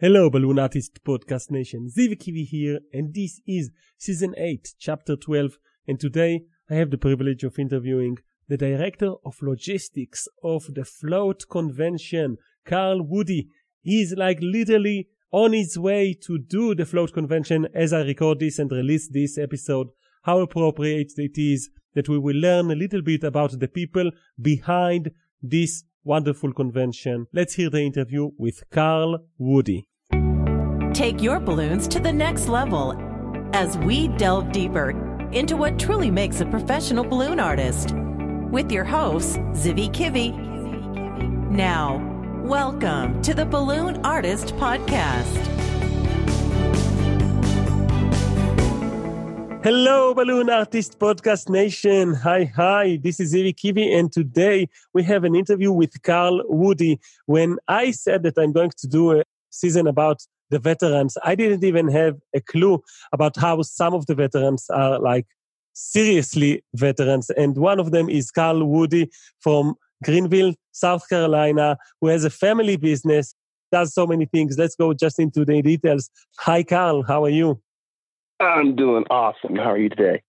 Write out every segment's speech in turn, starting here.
Hello, Balloon Artist Podcast Nation. Ziv Kivi here, and this is Season 8, Chapter 12. And today I have the privilege of interviewing the Director of Logistics of the Float Convention, Carl Woody. He's like literally on his way to do the Float Convention as I record this and release this episode. How appropriate it is that we will learn a little bit about the people behind this wonderful convention. Let's hear the interview with Carl Woody. Take your balloons to the next level as we delve deeper into what truly makes a professional balloon artist. With your hosts, Zivi Kivi. Now, welcome to the Balloon Artist Podcast. Hello, Balloon Artist Podcast Nation. Hi, hi. This is Zivi Kivi, and today we have an interview with Carl Woody. When I said that I'm going to do a season about the veterans. I didn't even have a clue about how some of the veterans are like seriously veterans. And one of them is Carl Woody from Greenville, South Carolina, who has a family business, does so many things. Let's go just into the details. Hi, Carl. How are you? I'm doing awesome. How are you today?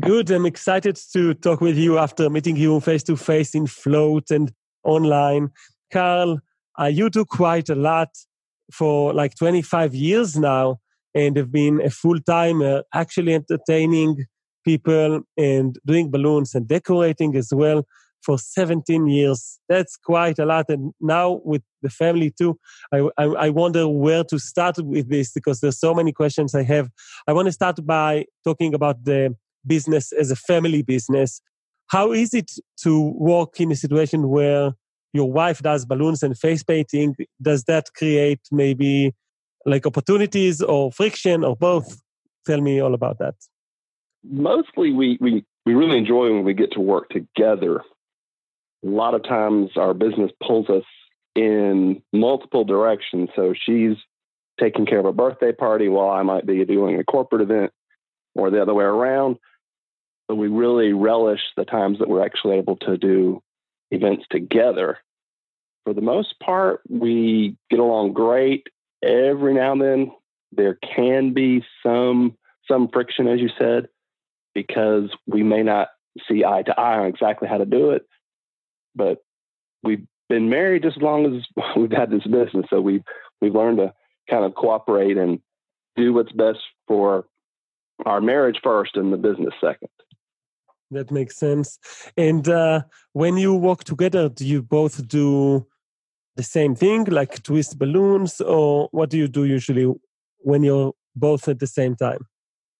Good. I'm excited to talk with you after meeting you face to face in Float and online. Carl, uh, you do quite a lot for like 25 years now and have been a full timer, actually entertaining people and doing balloons and decorating as well for 17 years. That's quite a lot. And now with the family too, I, I, I, wonder where to start with this because there's so many questions I have. I want to start by talking about the business as a family business. How is it to work in a situation where your wife does balloons and face painting, does that create maybe like opportunities or friction or both? Tell me all about that. Mostly, we, we, we really enjoy when we get to work together. A lot of times, our business pulls us in multiple directions. So she's taking care of a birthday party while I might be doing a corporate event or the other way around. But we really relish the times that we're actually able to do events together. For the most part, we get along great. Every now and then, there can be some some friction, as you said, because we may not see eye to eye on exactly how to do it. But we've been married as long as we've had this business, so we've we've learned to kind of cooperate and do what's best for our marriage first and the business second. That makes sense. And uh, when you work together, do you both do the same thing, like twist balloons, or what do you do usually when you're both at the same time?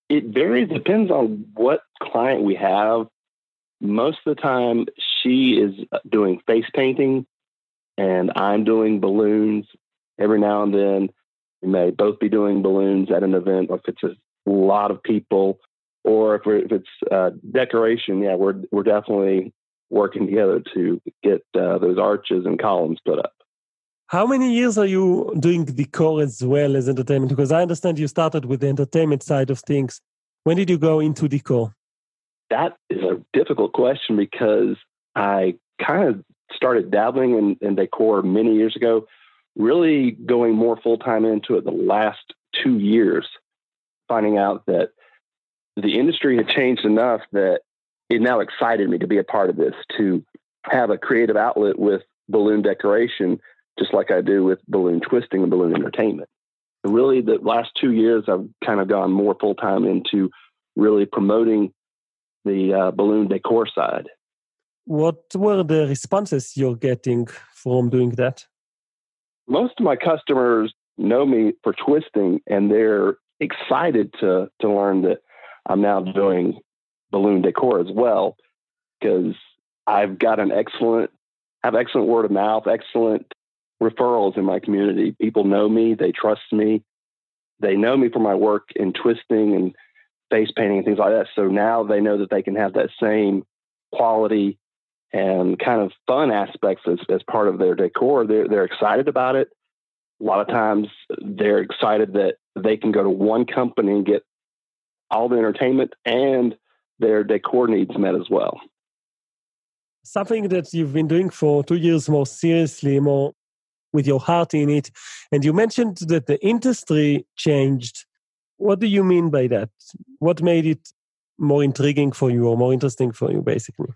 It varies, depends on what client we have. Most of the time, she is doing face painting and I'm doing balloons. Every now and then, we may both be doing balloons at an event, if it's a lot of people, or if, if it's uh, decoration, yeah, we're we're definitely working together to get uh, those arches and columns put up. How many years are you doing decor as well as entertainment? Because I understand you started with the entertainment side of things. When did you go into decor? That is a difficult question because I kind of started dabbling in, in decor many years ago, really going more full time into it the last two years, finding out that the industry had changed enough that it now excited me to be a part of this, to have a creative outlet with balloon decoration, just like I do with balloon twisting and balloon entertainment. Really, the last two years, I've kind of gone more full time into really promoting the uh, balloon decor side. What were the responses you're getting from doing that? Most of my customers know me for twisting, and they're excited to to learn that I'm now doing balloon decor as well because I've got an excellent have excellent word of mouth, excellent referrals in my community. People know me, they trust me, they know me for my work in twisting and face painting and things like that. So now they know that they can have that same quality and kind of fun aspects as, as part of their decor. They're they're excited about it. A lot of times they're excited that they can go to one company and get all the entertainment and their decor needs met as well. Something that you've been doing for two years more seriously, more with your heart in it. And you mentioned that the industry changed. What do you mean by that? What made it more intriguing for you or more interesting for you, basically?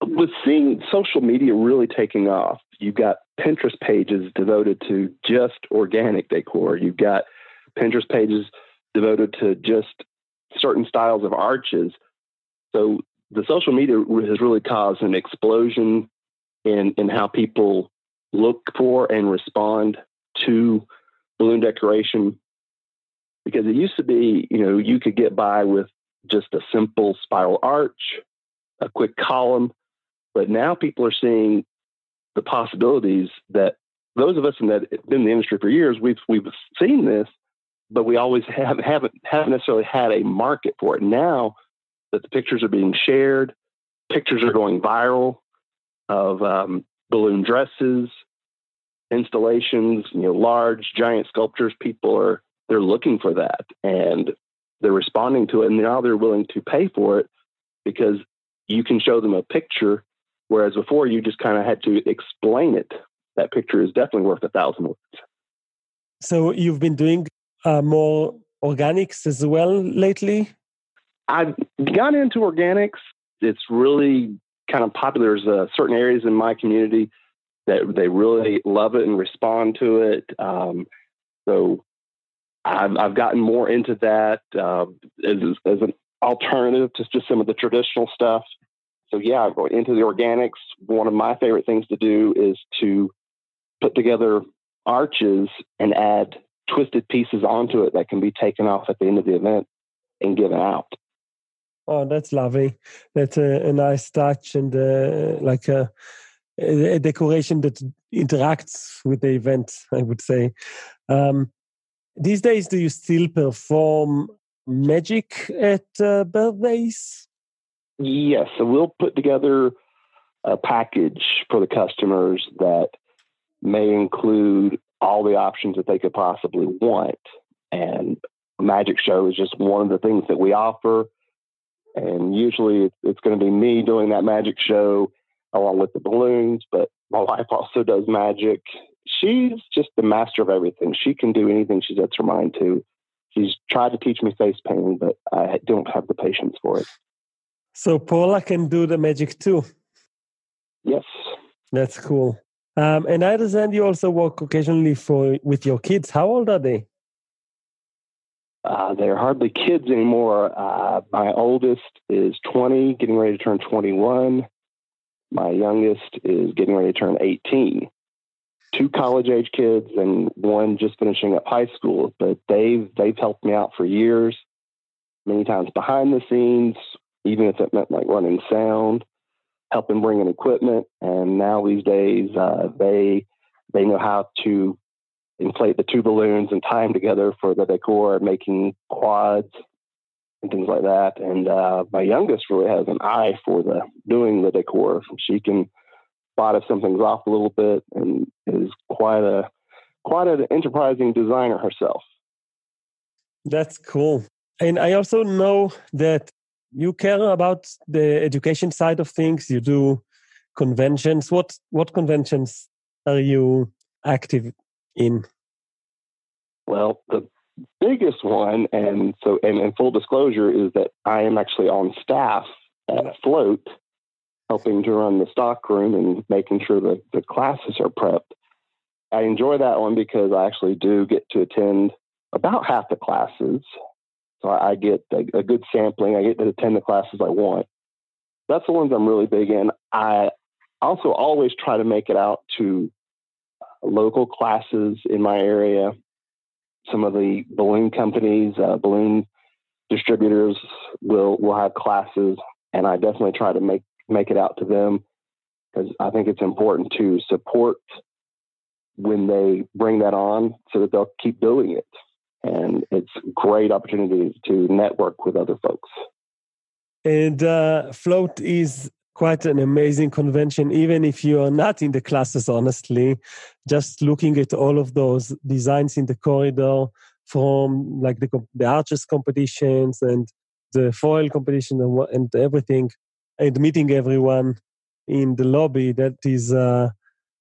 With seeing social media really taking off, you've got Pinterest pages devoted to just organic decor. You've got Pinterest pages devoted to just certain styles of arches. So the social media has really caused an explosion in in how people look for and respond to balloon decoration because it used to be you know you could get by with just a simple spiral arch a quick column but now people are seeing the possibilities that those of us in that been in the industry for years we've we've seen this but we always have haven't haven't necessarily had a market for it now that the pictures are being shared pictures are going viral of um, balloon dresses, installations, you know, large giant sculptures. People are they're looking for that and they're responding to it, and now they're willing to pay for it because you can show them a picture, whereas before you just kind of had to explain it. That picture is definitely worth a thousand words. So you've been doing uh, more organics as well lately. I've gone into organics. It's really kind of popular. There's uh, certain areas in my community that they really love it and respond to it. Um, so I've, I've gotten more into that uh, as, as an alternative to just some of the traditional stuff. So yeah, into the organics. One of my favorite things to do is to put together arches and add twisted pieces onto it that can be taken off at the end of the event and given out. Oh, that's lovely. That's a, a nice touch and uh, like a, a, decoration that interacts with the event, I would say. Um, these days, do you still perform magic at uh, birthdays? Yes. So we'll put together a package for the customers that may include all the options that they could possibly want. And magic show is just one of the things that we offer and usually it's going to be me doing that magic show along with the balloons. But my wife also does magic. She's just the master of everything. She can do anything she sets her mind to. She's tried to teach me face painting, but I don't have the patience for it. So Paula can do the magic too. Yes, that's cool. Um, and I understand you also work occasionally for with your kids. How old are they? Uh, they're hardly kids anymore. Uh, my oldest is 20, getting ready to turn 21. My youngest is getting ready to turn 18. Two college age kids and one just finishing up high school, but they've they've helped me out for years, many times behind the scenes, even if it meant like running sound, helping bring in equipment. And now these days, uh, they they know how to inflate the two balloons and tie them together for the decor, making quads and things like that. And uh, my youngest really has an eye for the doing the decor. She can spot if something's off a little bit, and is quite a quite an enterprising designer herself. That's cool. And I also know that you care about the education side of things. You do conventions. What what conventions are you active in? Well, the biggest one, and so, and in full disclosure, is that I am actually on staff at Float, helping to run the stock room and making sure that the classes are prepped. I enjoy that one because I actually do get to attend about half the classes. So I get a, a good sampling. I get to attend the classes I want. That's the ones I'm really big in. I also always try to make it out to local classes in my area. Some of the balloon companies, uh, balloon distributors will will have classes, and I definitely try to make make it out to them because I think it's important to support when they bring that on so that they'll keep doing it. And it's great opportunity to network with other folks. And uh, Float is quite an amazing convention, even if you are not in the classes, honestly. Just looking at all of those designs in the corridor from like the, the arches competitions and the foil competition and, and everything, and meeting everyone in the lobby, that is uh,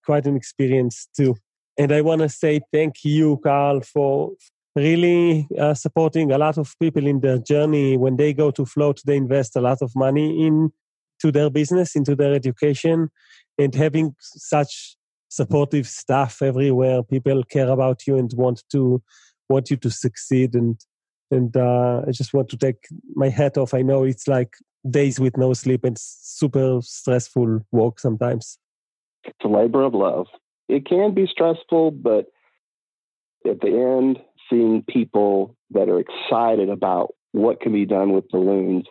quite an experience too. And I want to say thank you, Carl, for really uh, supporting a lot of people in their journey. When they go to float, they invest a lot of money into their business, into their education, and having such supportive staff everywhere. People care about you and want to want you to succeed. And and uh, I just want to take my hat off. I know it's like days with no sleep and super stressful work sometimes. It's a labor of love. It can be stressful, but at the end, seeing people that are excited about what can be done with balloons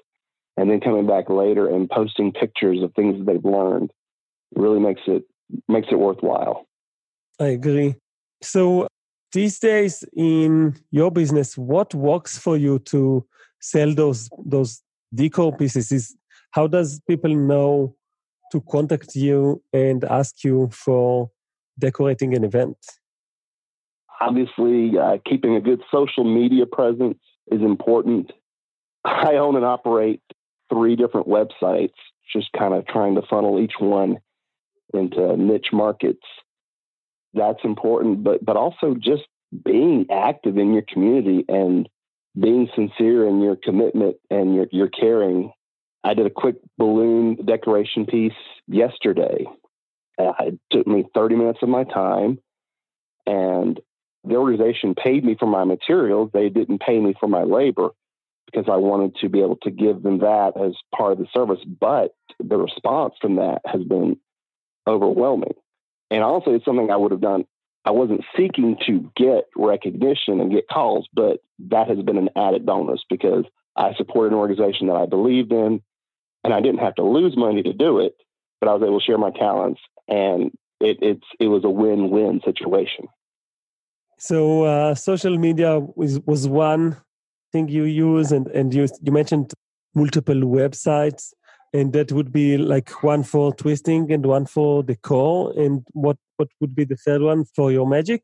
and then coming back later and posting pictures of things that they've learned really makes it makes it worthwhile. I agree. So these days in your business, what works for you to sell those those decor pieces? Is how does people know to contact you and ask you for decorating an event? Obviously, uh, keeping a good social media presence is important. I own and operate three different websites, just kind of trying to funnel each one into niche markets. That's important, but but also just being active in your community and being sincere in your commitment and your your caring. I did a quick balloon decoration piece yesterday. Uh, it took me 30 minutes of my time, and the organization paid me for my materials. They didn't pay me for my labor because I wanted to be able to give them that as part of the service. But the response from that has been overwhelming. And also, it's something I would have done. I wasn't seeking to get recognition and get calls, but that has been an added bonus because I supported an organization that I believed in, and I didn't have to lose money to do it, but I was able to share my talents, and it, it's it was a win-win situation. So, uh, social media was was one thing you use, and and you you mentioned multiple websites and that would be like one for twisting and one for decor. And what what would be the third one for your magic?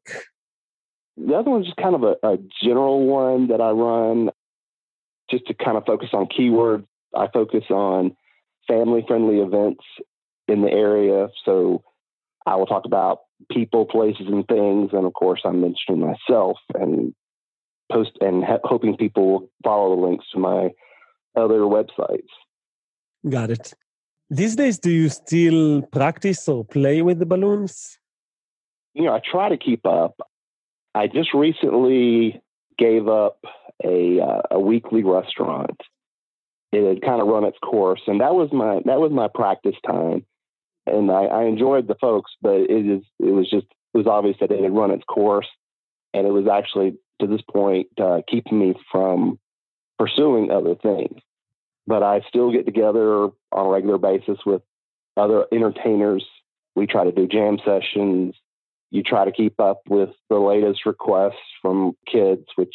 The other one's just kind of a, a general one that I run, just to kind of focus on keywords. I focus on family friendly events in the area. So I will talk about people, places, and things, and of course, I'm mentioning myself and post and ha- hoping people will follow the links to my other websites. Got it. These days, do you still practice or play with the balloons? You know, I try to keep up. I just recently gave up a uh, a weekly restaurant. It had kind of run its course, and that was my that was my practice time. And I, I enjoyed the folks, but it is it was just it was obvious that it had run its course, and it was actually to this point uh, keeping me from pursuing other things but I still get together on a regular basis with other entertainers. We try to do jam sessions. You try to keep up with the latest requests from kids, which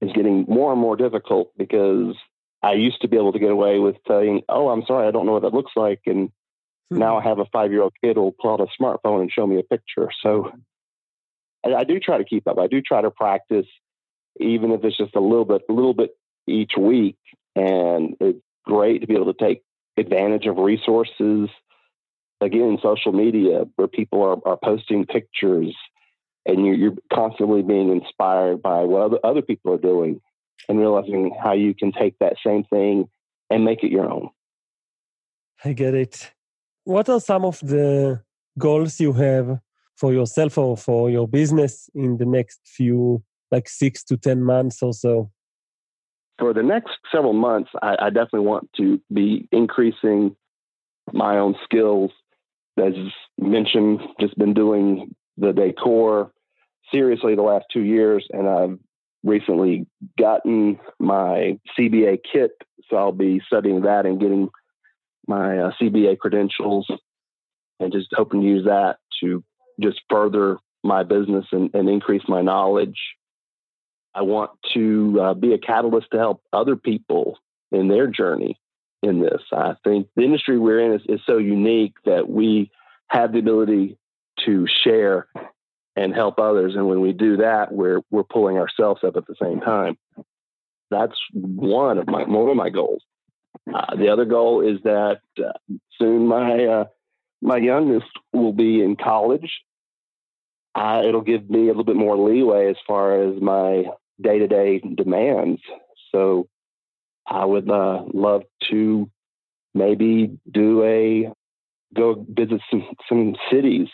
is getting more and more difficult because I used to be able to get away with saying, "Oh, I'm sorry, I don't know what that looks like," and hmm. now I have a five year old kid who'll pull out a smartphone and show me a picture. So I, I do try to keep up. I do try to practice, even if it's just a little bit, a little bit each week and it's great to be able to take advantage of resources. Again, social media where people are, are posting pictures and you're, you're constantly being inspired by what other, other people are doing and realizing how you can take that same thing and make it your own. I get it. What are some of the goals you have for yourself or for your business in the next few, like six to 10 months or so? for the next several months, I, I definitely want to be increasing my own skills. As mentioned, just been doing the decor seriously the last two years, and I've recently gotten my CBA kit, so I'll be studying that and getting my uh, CBA credentials, and just hoping to use that to just further my business and, and increase my knowledge I want to uh, be a catalyst to help other people in their journey in this. I think the industry we're in is, is so unique that we have the ability to share and help others. And when we do that, we're we're pulling ourselves up at the same time. That's one of my one of my goals. Uh, the other goal is that uh, soon my uh, my youngest will be in college, it'll give me a little bit more leeway as far as my day to day demands. So I would uh, love to maybe do a go visit some some cities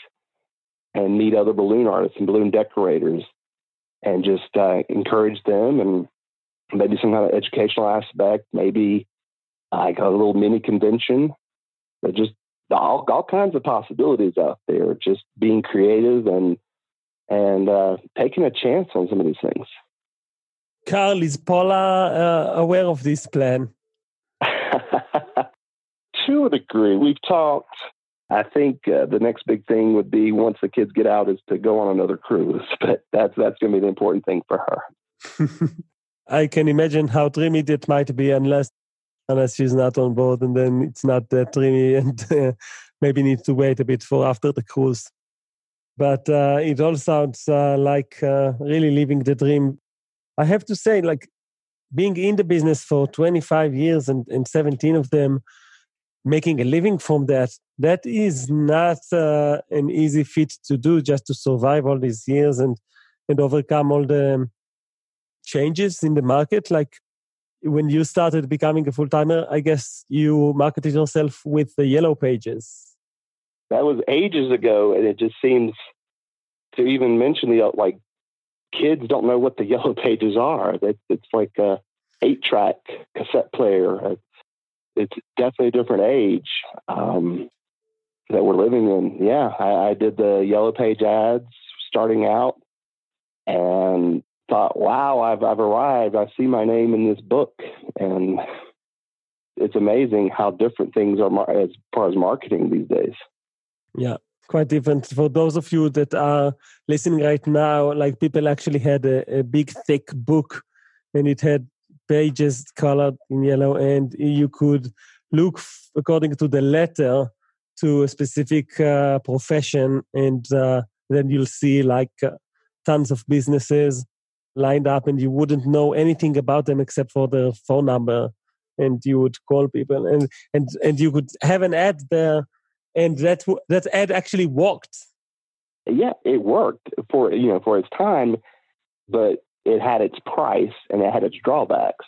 and meet other balloon artists and balloon decorators and just uh, encourage them and maybe some kind of educational aspect, maybe like a little mini convention, but just all, all kinds of possibilities out there. Just being creative and and uh, taking a chance on some of these things. Carl, is Paula uh, aware of this plan? to a degree, we've talked. I think uh, the next big thing would be once the kids get out is to go on another cruise, but that's that's going to be the important thing for her. I can imagine how dreamy that might be, unless unless she's not on board, and then it's not that dreamy, and uh, maybe needs to wait a bit for after the cruise. But uh, it all sounds uh, like uh, really living the dream. I have to say, like being in the business for 25 years and, and 17 of them making a living from that that is not uh, an easy feat to do just to survive all these years and and overcome all the changes in the market like when you started becoming a full-timer i guess you marketed yourself with the yellow pages. That was ages ago and it just seems to even mention the like kids don't know what the yellow pages are. It's like a eight track cassette player. It's definitely a different age um, that we're living in. Yeah, I, I did the Yellow Page ads starting out, and thought, "Wow, I've I've arrived. I see my name in this book," and it's amazing how different things are as far as marketing these days. Yeah, quite different. For those of you that are listening right now, like people actually had a, a big thick book, and it had pages colored in yellow, and you could look according to the letter to a specific uh, profession, and uh, then you'll see like uh, tons of businesses lined up, and you wouldn't know anything about them except for their phone number, and you would call people, and and and you could have an ad there, and that that ad actually worked. Yeah, it worked for you know for its time, but it had its price and it had its drawbacks.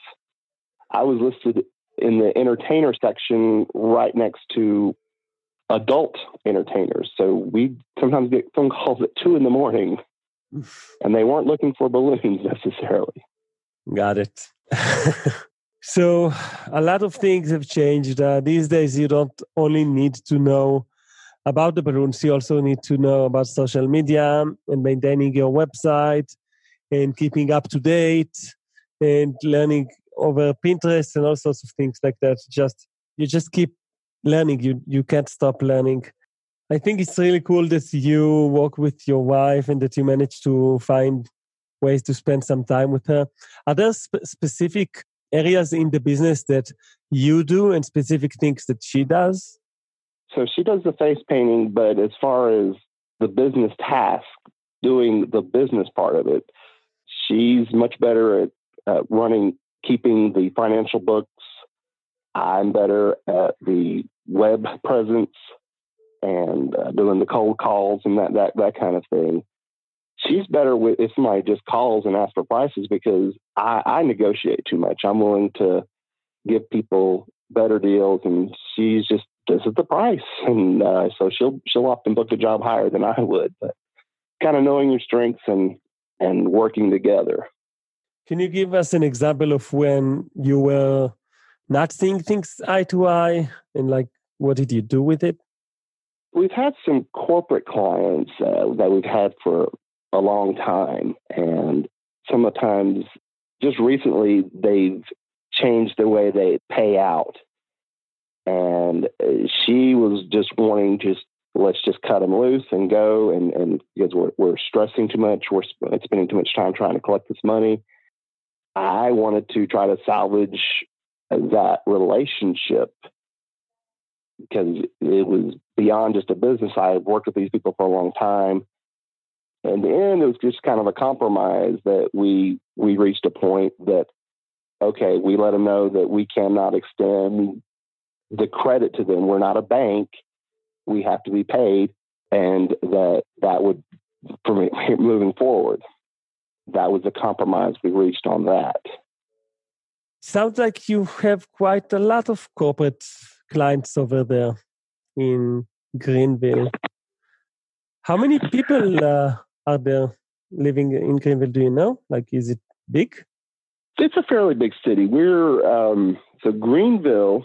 I was listed in the entertainer section right next to adult entertainers. So we sometimes get phone calls at two in the morning and they weren't looking for balloons necessarily. Got it. so a lot of things have changed. Uh, these days, you don't only need to know about the balloons, you also need to know about social media and maintaining your website and keeping up to date and learning over Pinterest and all sorts of things like that. Just you just keep learning. You you can't stop learning. I think it's really cool that you work with your wife and that you manage to find ways to spend some time with her. Are there sp- specific areas in the business that you do and specific things that she does? So she does the face painting, but as far as the business task, doing the business part of it, she's much better at, at running, keeping the financial books. I'm better at the web presence and uh, doing the cold calls and that that that kind of thing. She's better with if somebody just calls and asks for prices because I, I negotiate too much. I'm willing to give people better deals, and she's just this is the price, and uh, so she'll she'll often book a job higher than I would. But kind of knowing your strengths and and working together. Can you give us an example of when you were not seeing things eye to eye and like what did you do with it? We've had some corporate clients uh, that we've had for a long time, and sometimes just recently they've changed the way they pay out. And uh, she was just wanting just let's just cut them loose and go and, and because we're, we're stressing too much we're spending too much time trying to collect this money i wanted to try to salvage that relationship because it was beyond just a business i had worked with these people for a long time and in the end it was just kind of a compromise that we we reached a point that okay we let them know that we cannot extend the credit to them we're not a bank we have to be paid, and that that would for me moving forward. That was the compromise we reached on that. Sounds like you have quite a lot of corporate clients over there in Greenville. How many people uh, are there living in Greenville? Do you know? Like, is it big? It's a fairly big city. We're um, so Greenville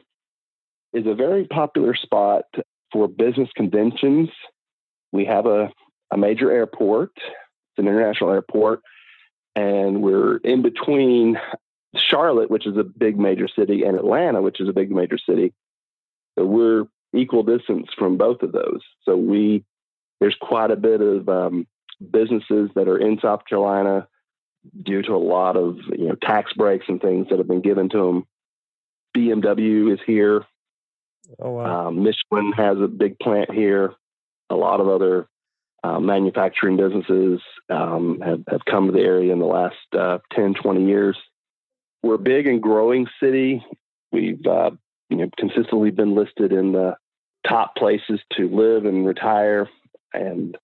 is a very popular spot for business conventions. We have a, a major airport, it's an international airport, and we're in between Charlotte, which is a big major city, and Atlanta, which is a big major city. So we're equal distance from both of those. So we there's quite a bit of um, businesses that are in South Carolina due to a lot of you know tax breaks and things that have been given to them. BMW is here. Oh wow! Um, Michelin has a big plant here. A lot of other uh, manufacturing businesses um, have, have come to the area in the last uh, 10, 20 years. We're a big and growing city. We've uh, you know consistently been listed in the top places to live and retire, and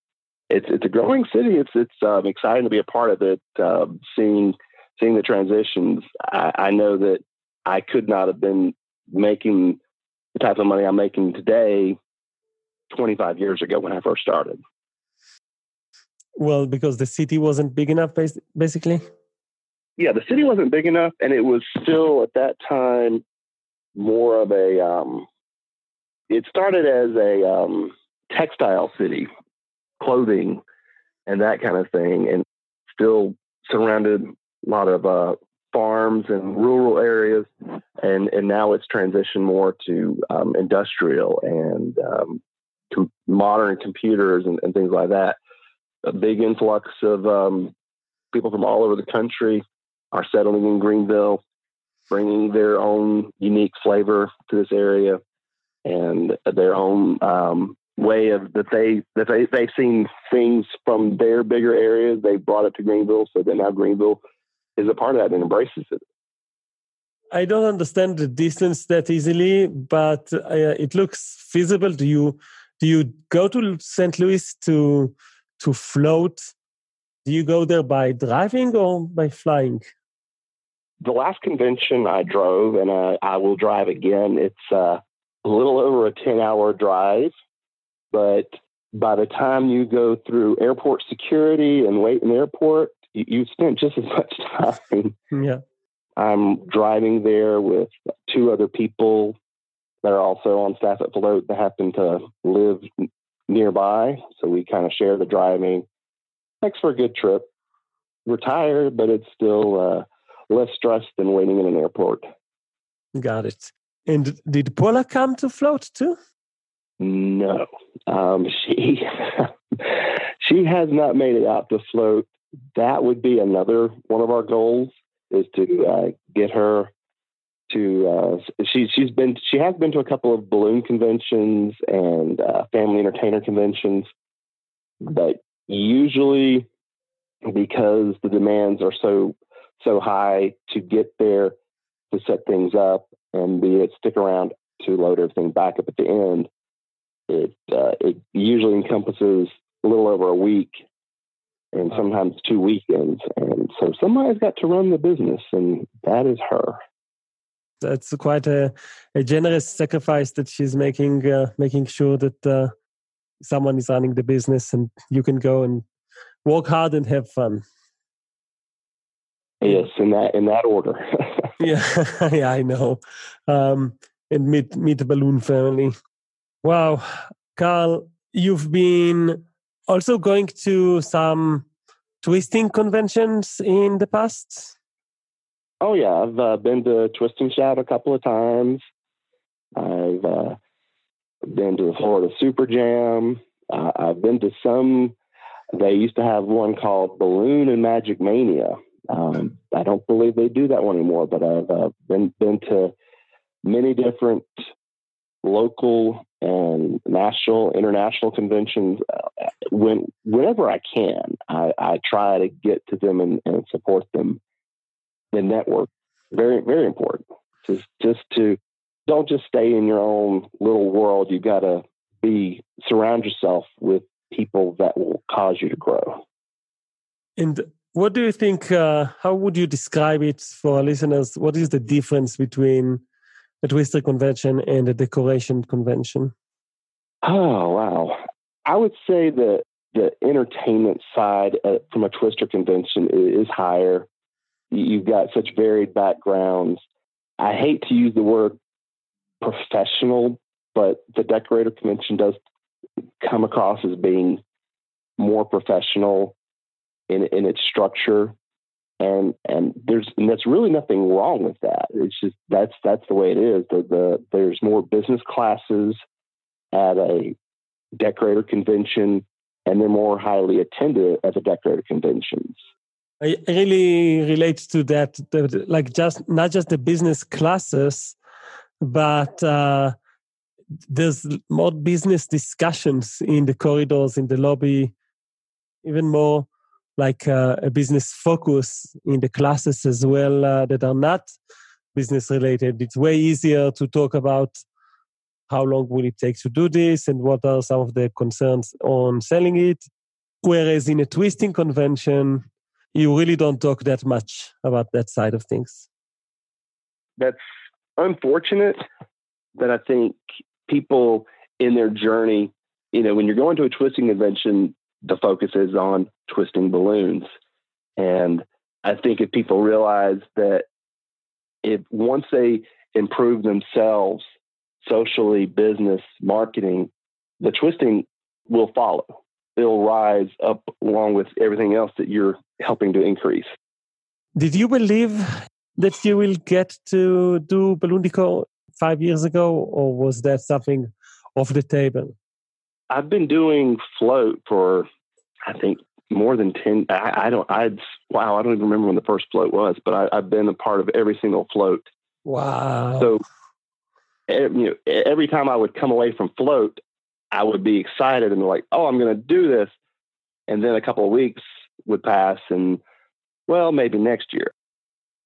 it's it's a growing city. It's it's um, exciting to be a part of it. Uh, seeing seeing the transitions, I, I know that I could not have been making the type of money I'm making today 25 years ago when I first started. Well, because the city wasn't big enough, basically. Yeah, the city wasn't big enough, and it was still at that time more of a. Um, it started as a um, textile city, clothing, and that kind of thing, and still surrounded a lot of uh, farms and rural areas, and and now it's transitioned more to um, industrial and um, com- modern computers and, and, things like that. A big influx of um, people from all over the country are settling in Greenville, bringing their own unique flavor to this area and their own um, way of that they that they they've seen things from their bigger areas. They brought it to Greenville, so that now Greenville is a part of that and embraces it. I don't understand the distance that easily, but uh, it looks feasible. Do you do you go to St. Louis to to float? Do you go there by driving or by flying? The last convention I drove, and uh, I will drive again. It's uh, a little over a ten-hour drive, but by the time you go through airport security and wait in the airport, you, you spent just as much time. Yeah. I'm driving there with two other people that are also on staff at Float that happen to live nearby. So we kind of share the driving. Makes for a good trip. We're tired, but it's still uh, less stress than waiting in an airport. Got it. And did Paula come to Float too? No, um, she she has not made it out to Float that would be another one of our goals is to uh, get her to uh, she she's been she has been to a couple of balloon conventions and uh, family entertainer conventions, but usually because the demands are so so high to get there to set things up and be it stick around to load everything back up at the end. It uh, it usually encompasses a little over a week and sometimes two weekends. And so somebody's got to run the business, and that is her. That's quite a, a generous sacrifice that she's making, uh, making sure that uh, someone is running the business and you can go and work hard and have fun. Yes, in that in that order. yeah, yeah, I know. Um, and meet meet the balloon family. Wow, Carl, you've been also going to some twisting conventions in the past? Oh yeah, I've uh, been to Twisting Shout a couple of times. I've uh, been to the Florida Super Jam. Uh, I've been to some. They used to have one called Balloon and Magic Mania. Um, I don't believe they do that one anymore, but I've uh, been been to many different local and national, international conventions. Uh, when whenever I can, I, I try to get to them and, and support them. The network very very important. Just just to don't just stay in your own little world. You got to be surround yourself with people that will cause you to grow. And what do you think? Uh, how would you describe it for our listeners? What is the difference between a twister convention and a decoration convention? Oh, wow. I would say that the entertainment side uh, from a twister convention is higher. You've got such varied backgrounds. I hate to use the word professional, but the decorator convention does come across as being more professional in in its structure. And and there's and that's really nothing wrong with that. It's just that's that's the way it is. The, the there's more business classes at a decorator convention and they're more highly attended at the decorator conventions. I really relate to that like just not just the business classes but uh there's more business discussions in the corridors in the lobby even more like uh, a business focus in the classes as well uh, that are not business related. It's way easier to talk about how long will it take to do this and what are some of the concerns on selling it. Whereas in a twisting convention you really don't talk that much about that side of things. That's unfortunate but i think people in their journey, you know, when you're going to a twisting convention, the focus is on twisting balloons. And I think if people realize that if once they improve themselves socially, business, marketing, the twisting will follow. It'll rise up along with everything else that you're helping to increase. Did you believe that you will get to do balloon decor five years ago, or was that something off the table? I've been doing float for, I think, more than 10. I, I don't, I, wow, I don't even remember when the first float was, but I, have been a part of every single float. Wow. So, you know, every time I would come away from float, I would be excited and like, oh, I'm going to do this. And then a couple of weeks would pass and, well, maybe next year.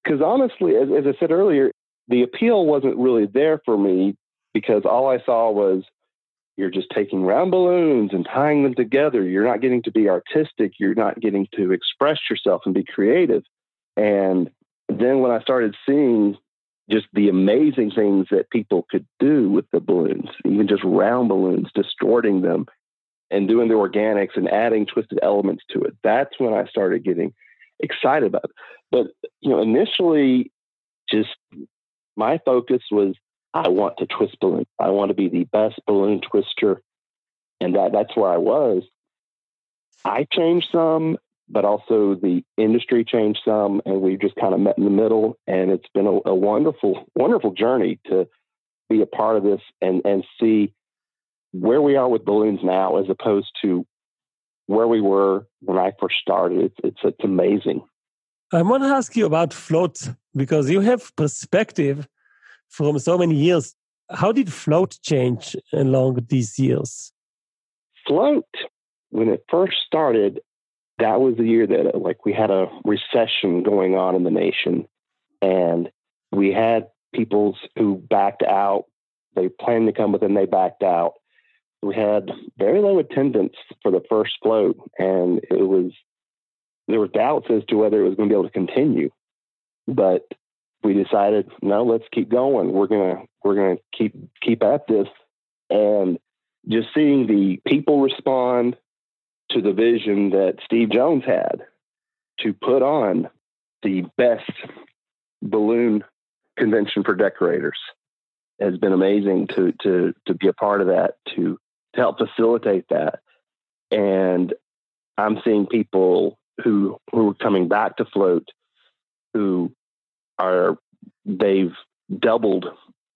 Because honestly, as, as I said earlier, the appeal wasn't really there for me because all I saw was you're just taking round balloons and tying them together. You're not getting to be artistic. You're not getting to express yourself and be creative. And then when I started seeing just the amazing things that people could do with the balloons, even just round balloons, distorting them and doing the organics and adding twisted elements to it, that's when I started getting excited about it. But, you know, initially, just my focus was I want to twist balloons. I want to be the best balloon twister. And that that's where I was. I changed some, but also the industry changed some, and we just kind of met in the middle. And it's been a, a wonderful, wonderful journey to be a part of this and and see where we are with balloons now, as opposed to where we were when I first started. It's it's, it's amazing. I want to ask you about float because you have perspective from so many years. How did float change along these years? Float, when it first started, that was the year that like we had a recession going on in the nation, and we had people who backed out. They planned to come, but then they backed out. We had very low attendance for the first float, and it was there were doubts as to whether it was going to be able to continue. But we decided, no, let's keep going. We're gonna we're gonna keep keep at this, and just seeing the people respond to the vision that Steve Jones had to put on the best balloon convention for decorators has been amazing to to to be a part of that to to help facilitate that and i'm seeing people who who are coming back to float who are they've doubled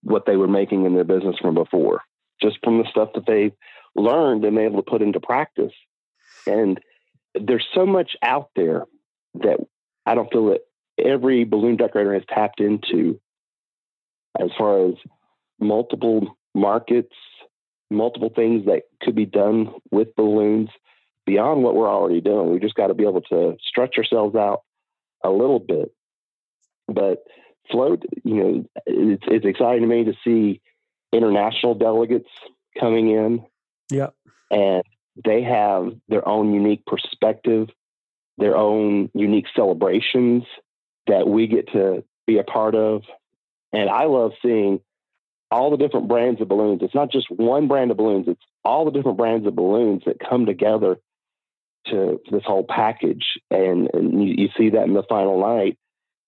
what they were making in their business from before just from the stuff that they've learned and able to put into practice and there's so much out there that i don't feel that every balloon decorator has tapped into as far as multiple markets multiple things that could be done with balloons beyond what we're already doing. We just got to be able to stretch ourselves out a little bit. But float, you know, it's, it's exciting to me to see international delegates coming in. Yeah. And they have their own unique perspective, their own unique celebrations that we get to be a part of. And I love seeing all the different brands of balloons. It's not just one brand of balloons, it's all the different brands of balloons that come together to this whole package. And, and you, you see that in the final night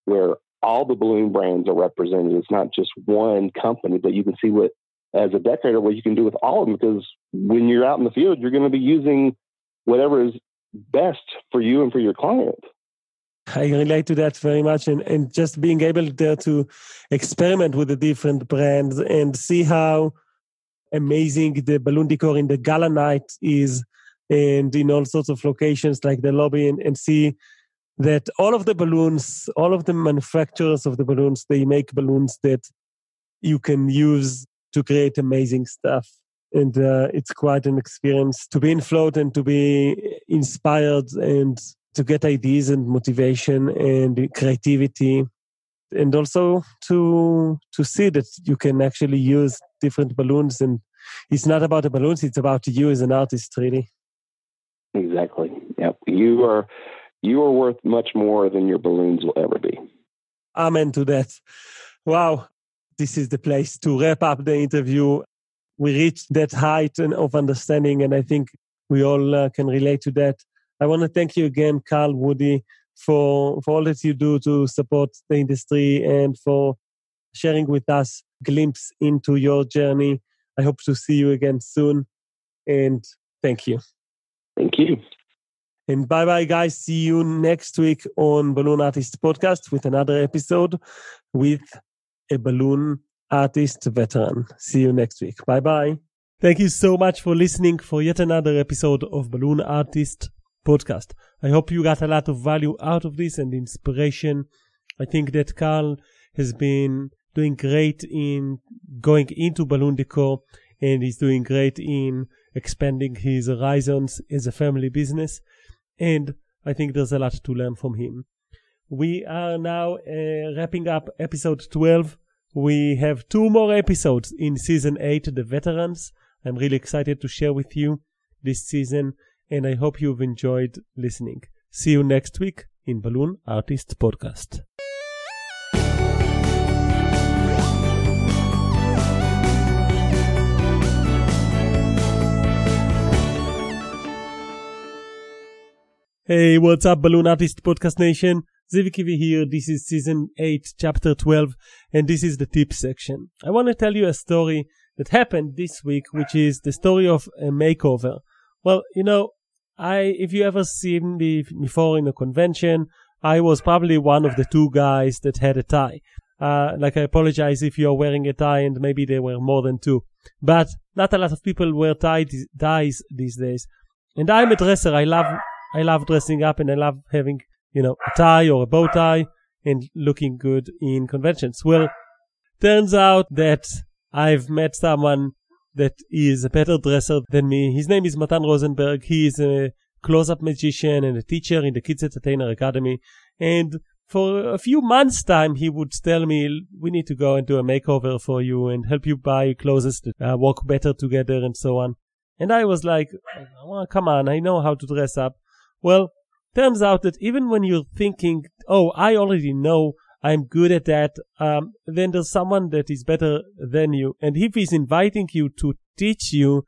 where all the balloon brands are represented. It's not just one company, but you can see what, as a decorator, what you can do with all of them. Because when you're out in the field, you're going to be using whatever is best for you and for your client. I relate to that very much, and, and just being able there to experiment with the different brands and see how amazing the balloon decor in the gala night is, and in all sorts of locations like the lobby, and, and see that all of the balloons, all of the manufacturers of the balloons, they make balloons that you can use to create amazing stuff. And uh, it's quite an experience to be in float and to be inspired and to get ideas and motivation and creativity. And also to to see that you can actually use different balloons. And it's not about the balloons it's about you as an artist really. Exactly. Yep. You are you are worth much more than your balloons will ever be amen to that wow this is the place to wrap up the interview we reached that height of understanding and i think we all uh, can relate to that I want to thank you again, Carl Woody, for, for all that you do to support the industry and for sharing with us glimpse into your journey. I hope to see you again soon. And thank you. Thank you. And bye bye, guys. See you next week on Balloon Artist Podcast with another episode with a balloon artist veteran. See you next week. Bye bye. Thank you so much for listening for yet another episode of Balloon Artist podcast. I hope you got a lot of value out of this and inspiration. I think that Carl has been doing great in going into balloon decor and he's doing great in expanding his horizons as a family business. And I think there's a lot to learn from him. We are now uh, wrapping up episode 12. We have two more episodes in season 8, The Veterans. I'm really excited to share with you this season and I hope you've enjoyed listening. See you next week in Balloon Artists Podcast. Hey, what's up, Balloon Artist Podcast Nation? Ziv Kivi here. This is season 8, chapter 12, and this is the tip section. I want to tell you a story that happened this week, which is the story of a makeover. Well, you know, I, if you ever seen me before in a convention, I was probably one of the two guys that had a tie. Uh, like I apologize if you're wearing a tie and maybe there were more than two, but not a lot of people wear tie, ties these days. And I'm a dresser. I love, I love dressing up and I love having, you know, a tie or a bow tie and looking good in conventions. Well, turns out that I've met someone that is a better dresser than me. His name is Matan Rosenberg. He is a close-up magician and a teacher in the Kids Entertainer Academy. And for a few months time, he would tell me, we need to go and do a makeover for you and help you buy clothes that uh, work better together and so on. And I was like, oh, come on, I know how to dress up. Well, turns out that even when you're thinking, oh, I already know I'm good at that, um, then there's someone that is better than you. And if he's inviting you to teach you,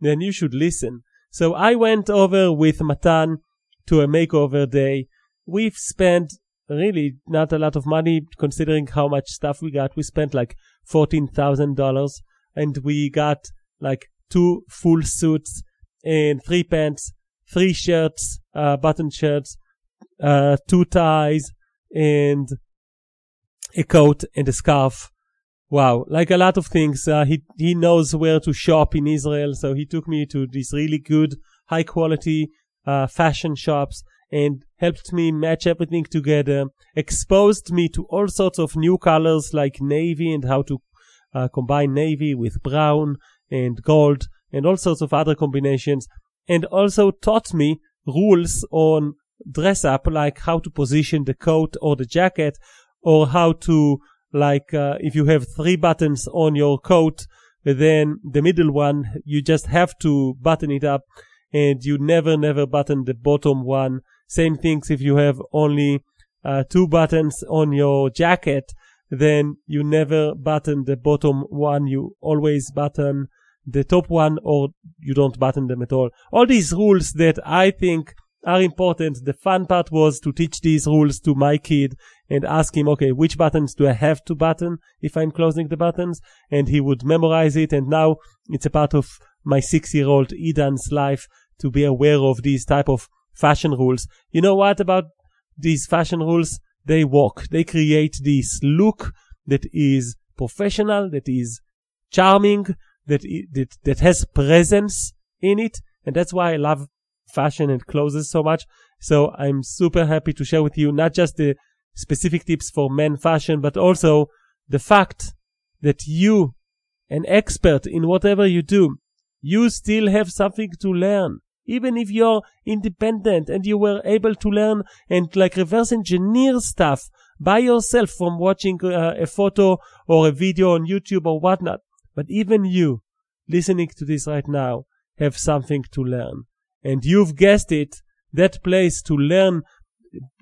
then you should listen. So I went over with Matan to a makeover day. We've spent really not a lot of money considering how much stuff we got. We spent like $14,000 and we got like two full suits and three pants, three shirts, uh, button shirts, uh, two ties and a coat and a scarf. Wow, like a lot of things. Uh, he he knows where to shop in Israel, so he took me to these really good, high quality uh, fashion shops and helped me match everything together. Exposed me to all sorts of new colors like navy and how to uh, combine navy with brown and gold and all sorts of other combinations. And also taught me rules on dress up, like how to position the coat or the jacket or how to like uh, if you have three buttons on your coat then the middle one you just have to button it up and you never, never button the bottom one. Same things if you have only uh, two buttons on your jacket, then you never button the bottom one. You always button the top one or you don't button them at all. All these rules that I think are important. The fun part was to teach these rules to my kid and ask him, okay, which buttons do I have to button if I'm closing the buttons? And he would memorize it. And now it's a part of my six year old Edan's life to be aware of these type of fashion rules. You know what about these fashion rules? They work. They create this look that is professional, that is charming, that, that, that has presence in it. And that's why I love fashion and clothes so much. So I'm super happy to share with you not just the specific tips for men fashion, but also the fact that you, an expert in whatever you do, you still have something to learn. Even if you're independent and you were able to learn and like reverse engineer stuff by yourself from watching uh, a photo or a video on YouTube or whatnot. But even you listening to this right now have something to learn. And you've guessed it, that place to learn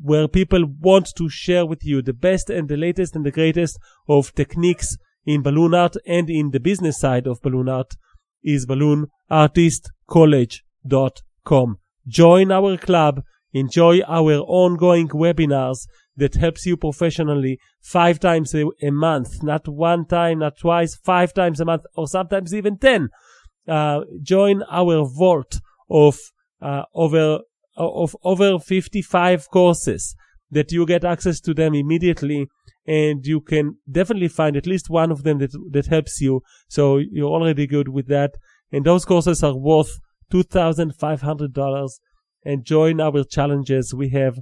where people want to share with you the best and the latest and the greatest of techniques in balloon art and in the business side of balloon art is balloonartistcollege.com. Join our club, enjoy our ongoing webinars that helps you professionally five times a, a, month, not one time, not twice, five times a month, or sometimes even ten. Uh, join our vault of uh, over of over 55 courses that you get access to them immediately and you can definitely find at least one of them that that helps you. So you're already good with that. And those courses are worth $2500 and join our challenges. We have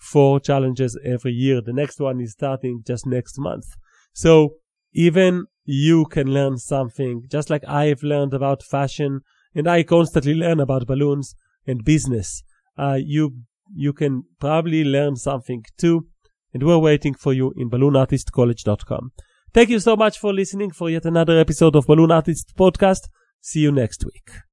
four challenges every year the next one is starting just next month so even you can learn something just like i've learned about fashion and i constantly learn about balloons and business uh, you you can probably learn something too. And we're waiting for you in balloonartistcollege.com. Thank you so much for listening for yet another episode of Balloon Artist Podcast. See you next week.